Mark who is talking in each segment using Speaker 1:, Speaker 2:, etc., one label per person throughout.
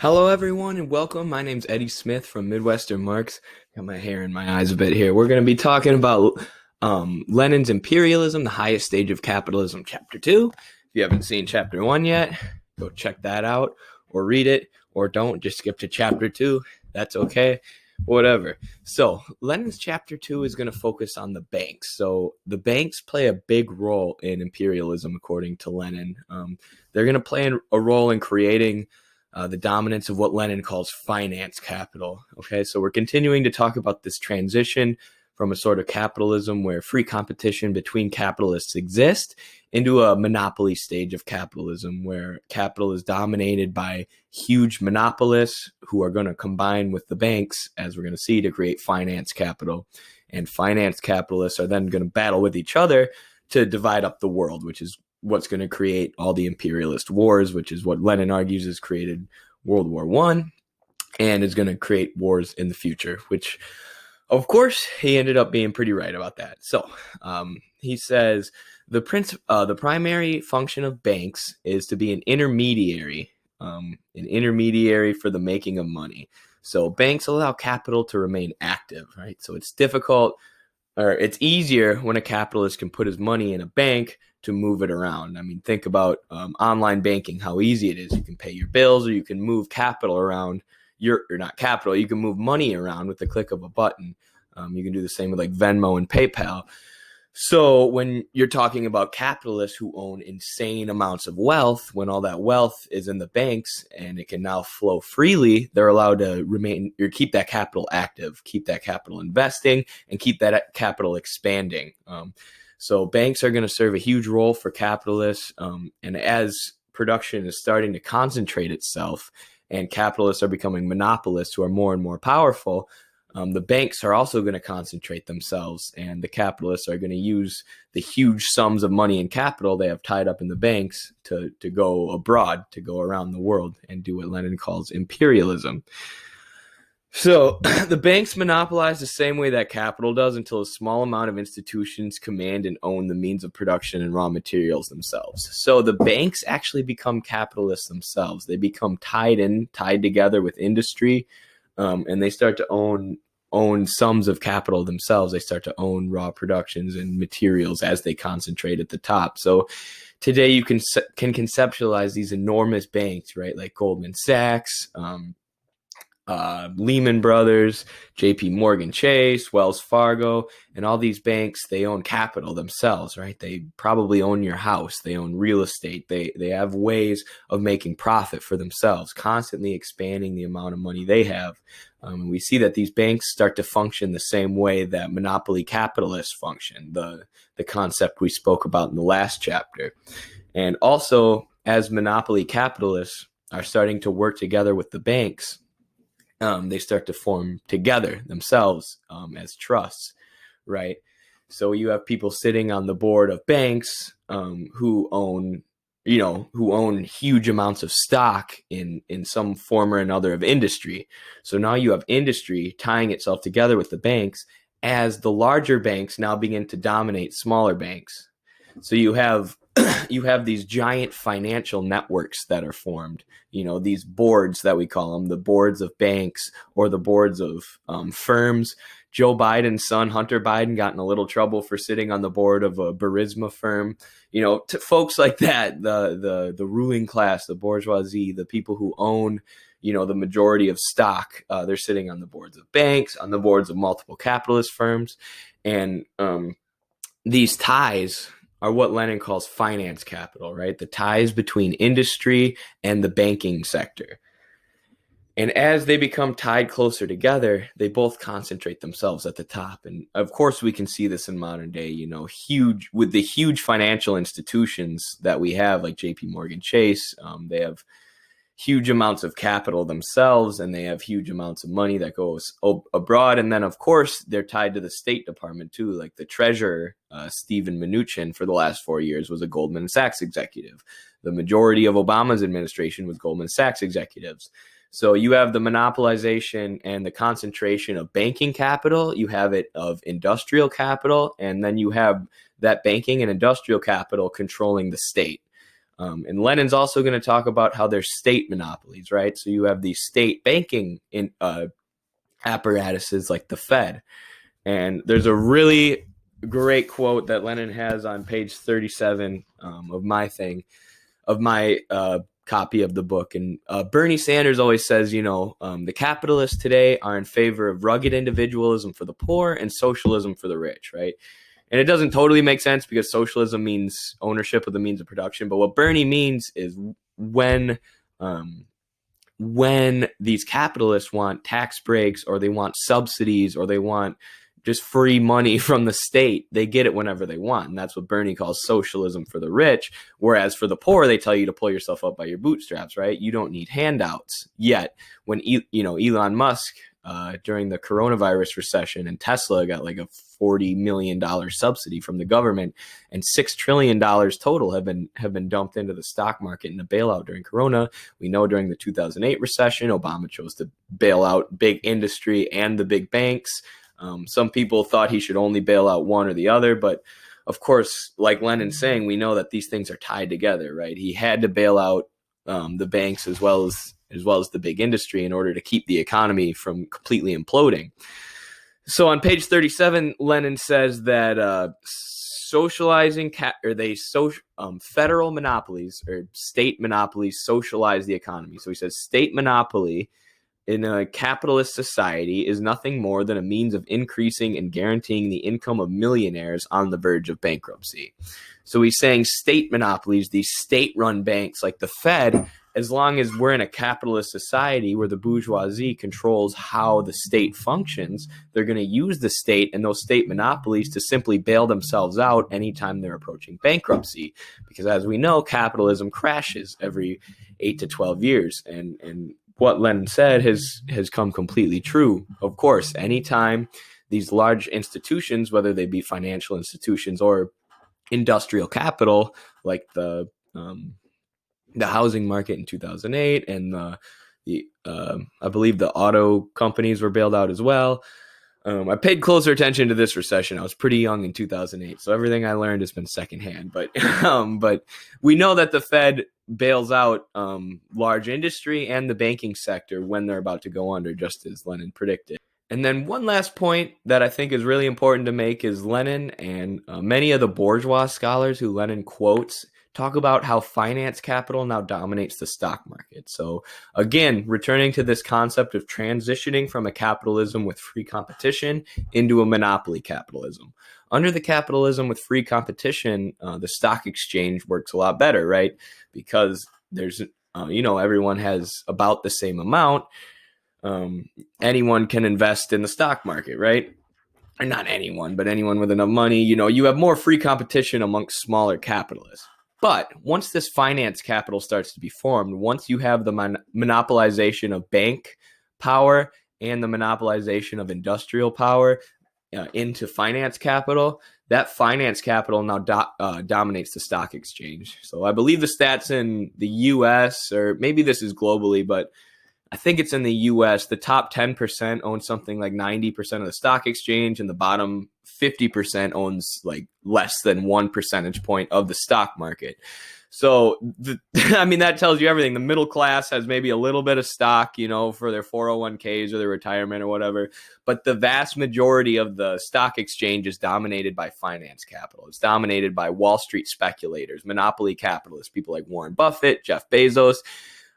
Speaker 1: Hello, everyone, and welcome. My name's Eddie Smith from Midwestern Marx. Got my hair in my eyes a bit here. We're going to be talking about um, Lenin's Imperialism, the highest stage of capitalism, Chapter 2. If you haven't seen Chapter 1 yet, go check that out or read it, or don't. Just skip to Chapter 2. That's okay. Whatever. So, Lenin's Chapter 2 is going to focus on the banks. So, the banks play a big role in imperialism, according to Lenin. Um, they're going to play a role in creating uh, the dominance of what Lenin calls finance capital. Okay, so we're continuing to talk about this transition from a sort of capitalism where free competition between capitalists exists into a monopoly stage of capitalism where capital is dominated by huge monopolists who are going to combine with the banks, as we're going to see, to create finance capital. And finance capitalists are then going to battle with each other to divide up the world, which is what's going to create all the imperialist wars, which is what Lenin argues has created World War One, and is going to create wars in the future. Which, of course, he ended up being pretty right about that. So um, he says the prince, uh, the primary function of banks is to be an intermediary, um, an intermediary for the making of money. So banks allow capital to remain active, right? So it's difficult or it's easier when a capitalist can put his money in a bank to move it around. I mean, think about um, online banking, how easy it is. You can pay your bills or you can move capital around You're not capital, you can move money around with the click of a button. Um, you can do the same with like Venmo and PayPal. So when you're talking about capitalists who own insane amounts of wealth, when all that wealth is in the banks and it can now flow freely, they're allowed to remain or keep that capital active, keep that capital investing, and keep that capital expanding. Um, so banks are going to serve a huge role for capitalists, um, and as production is starting to concentrate itself, and capitalists are becoming monopolists who are more and more powerful, um, the banks are also going to concentrate themselves, and the capitalists are going to use the huge sums of money and capital they have tied up in the banks to, to go abroad, to go around the world and do what Lenin calls imperialism. So the banks monopolize the same way that capital does until a small amount of institutions command and own the means of production and raw materials themselves. So the banks actually become capitalists themselves. They become tied in, tied together with industry um, and they start to own own sums of capital themselves. They start to own raw productions and materials as they concentrate at the top. So today you can can conceptualize these enormous banks, right? Like Goldman Sachs, um, uh, Lehman Brothers, J.P. Morgan Chase, Wells Fargo, and all these banks they own capital themselves, right? They probably own your house, they own real estate, they they have ways of making profit for themselves, constantly expanding the amount of money they have. Um, we see that these banks start to function the same way that monopoly capitalists function, the the concept we spoke about in the last chapter, and also as monopoly capitalists are starting to work together with the banks um, they start to form together themselves um, as trusts, right? So you have people sitting on the board of banks um, who own, you know, who own huge amounts of stock in in some form or another of industry. So now you have industry tying itself together with the banks as the larger banks now begin to dominate smaller banks. So you have you have these giant financial networks that are formed. You know, these boards that we call them, the boards of banks or the boards of um, firms. Joe Biden's son, Hunter Biden, got in a little trouble for sitting on the board of a Burisma firm. You know, to folks like that, the the the ruling class, the bourgeoisie, the people who own, you know, the majority of stock, uh, they're sitting on the boards of banks, on the boards of multiple capitalist firms, and um, these ties are what Lenin calls finance capital, right? The ties between industry and the banking sector. And as they become tied closer together, they both concentrate themselves at the top. And of course, we can see this in modern day, you know, huge with the huge financial institutions that we have, like JP Morgan Chase. Um, they have huge amounts of capital themselves and they have huge amounts of money that goes abroad. And then of course they're tied to the state department too. Like the treasurer uh, Steven Mnuchin for the last four years was a goldman sachs executive. The majority of obama's administration was goldman sachs executives. So you have the monopolization and the concentration of banking capital. You have it of industrial capital and then you have that banking and industrial capital controlling the state Um, and Lenin's also going to talk about how there's state monopolies, right? So you have these state banking in uh, apparatuses like the Fed. And there's a really great quote that Lenin has on page 37 um, of my thing, of my uh, copy of the book. And uh, Bernie Sanders always says, you know, um, the capitalists today are in favor of rugged individualism for the poor and socialism for the rich, right? And it doesn't totally make sense because socialism means ownership of the means of production. But what Bernie means is when um, when these capitalists want tax breaks or they want subsidies or they want just free money from the state. They get it whenever they want. And that's what Bernie calls socialism for the rich. Whereas for the poor, they tell you to pull yourself up by your bootstraps, right? You don't need handouts. Yet, when, you know, Elon Musk, uh, during the coronavirus recession and Tesla got like a $40 million subsidy from the government and $6 trillion total have been, have been dumped into the stock market in a bailout during Corona. We know during the 2008 recession, Obama chose to bail out big industry and the big banks. Um, some people thought he should only bail out one or the other, but of course, like Lenin's saying, we know that these things are tied together, right? He had to bail out um, the banks as well as as well as the big industry in order to keep the economy from completely imploding. So on page 37, Lenin says that uh, socializing ca- or they social um, federal monopolies or state monopolies socialize the economy. So he says state monopoly in a capitalist society is nothing more than a means of increasing and guaranteeing the income of millionaires on the verge of bankruptcy. So he's saying state monopolies, these state run banks like the Fed, as long as we're in a capitalist society where the bourgeoisie controls how the state functions, they're going to use the state and those state monopolies to simply bail themselves out anytime they're approaching bankruptcy. Because as we know, capitalism crashes every eight to 12 years. And, and what Lenin said has has come completely true. Of course, anytime these large institutions, whether they be financial institutions or industrial capital, like the um, the housing market in 2008 and the the uh, I believe the auto companies were bailed out as well. Um, I paid closer attention to this recession. I was pretty young in 2008, so everything I learned has been secondhand. But um, but we know that the Fed bails out um, large industry and the banking sector when they're about to go under, just as Lenin predicted. And then one last point that I think is really important to make is Lenin and uh, many of the bourgeois scholars who Lenin quotes talk about how finance capital now dominates the stock market. So, again, returning to this concept of transitioning from a capitalism with free competition into a monopoly capitalism. Under the capitalism with free competition, uh, the stock exchange works a lot better, right? Because there's, uh, you know, everyone has about the same amount. Um, anyone can invest in the stock market, right? Or not anyone, but anyone with enough money. You know, you have more free competition amongst smaller capitalists. But once this finance capital starts to be formed, once you have the mon- monopolization of bank power and the monopolization of industrial power uh, into finance capital, that finance capital now do- uh, dominates the stock exchange. So I believe the stats in the US, or maybe this is globally, but I think it's in the US, the top 10% own something like 90% of the stock exchange, and the bottom 50% owns like less than one percentage point of the stock market. So, the, I mean, that tells you everything. The middle class has maybe a little bit of stock, you know, for their 401ks or their retirement or whatever. But the vast majority of the stock exchange is dominated by finance capital. It's dominated by Wall Street speculators, monopoly capitalists, people like Warren Buffett, Jeff Bezos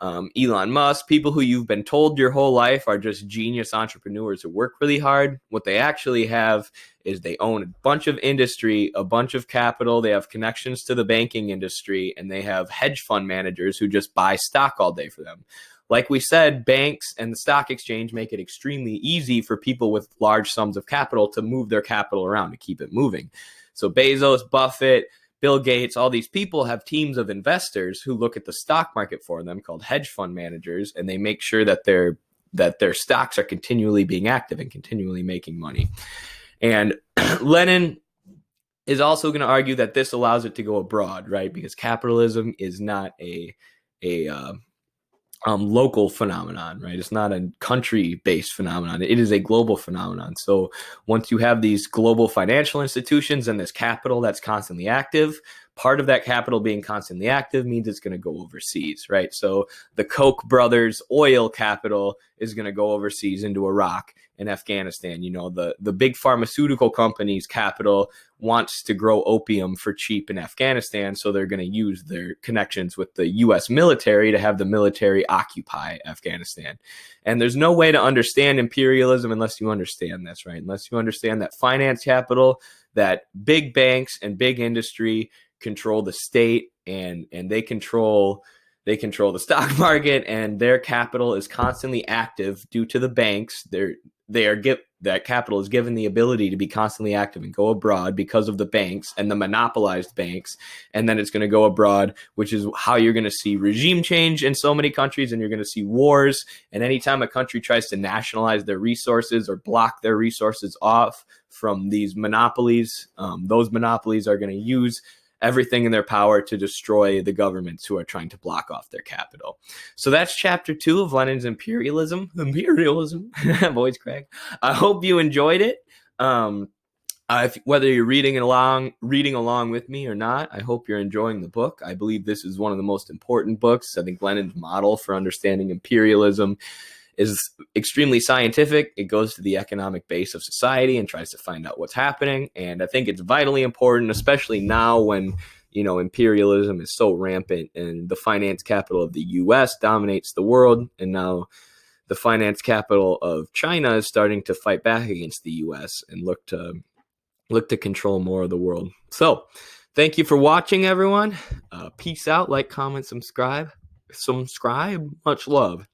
Speaker 1: um, Elon Musk, people who you've been told your whole life are just genius entrepreneurs who work really hard. What they actually have is they own a bunch of industry, a bunch of capital, they have connections to the banking industry, and they have hedge fund managers who just buy stock all day for them. Like we said, banks and the stock exchange make it extremely easy for people with large sums of capital to move their capital around to keep it moving. So Bezos, Buffett, Bill Gates, all these people have teams of investors who look at the stock market for them called hedge fund managers and they make sure that their that their stocks are continually being active and continually making money. And Lenin is also going to argue that this allows it to go abroad, right? Because capitalism is not a a uh, um, local phenomenon, right? It's not a country based phenomenon. It is a global phenomenon. So once you have these global financial institutions and this capital that's constantly active, part of that capital being constantly active means it's going to go overseas, right? So the Koch brothers oil capital is going to go overseas into Iraq and Afghanistan. You know, the the big pharmaceutical companies capital wants to grow opium for cheap in Afghanistan, so they're going to use their connections with the US military to have the military occupy Afghanistan. And there's no way to understand imperialism unless you understand this, right? Unless you understand that finance capital, that big banks and big industry control the state and and they control they control the stock market and their capital is constantly active due to the banks. They're they are give that capital is given the ability to be constantly active and go abroad because of the banks and the monopolized banks. And then it's going to go abroad which is how you're going to see regime change in so many countries and you're going to see wars. And anytime a country tries to nationalize their resources or block their resources off from these monopolies um, those monopolies are going to use everything in their power to destroy the governments who are trying to block off their capital. So that's chapter two of Lenin's imperialism. Imperialism, voice crack. I hope you enjoyed it. Um, uh, if, whether you're reading along, reading along with me or not, I hope you're enjoying the book. I believe this is one of the most important books. I think Lenin's model for understanding imperialism is extremely scientific. It goes to the economic base of society and tries to find out what's happening. And I think it's vitally important, especially now when you know imperialism is so rampant and the finance capital of the U.S. dominates the world, and now the finance capital of China is starting to fight back against the U.S. and look to look to control more of the world. So. Thank you for watching, everyone. Uh, peace out. Like, comment, subscribe. Subscribe. Much love.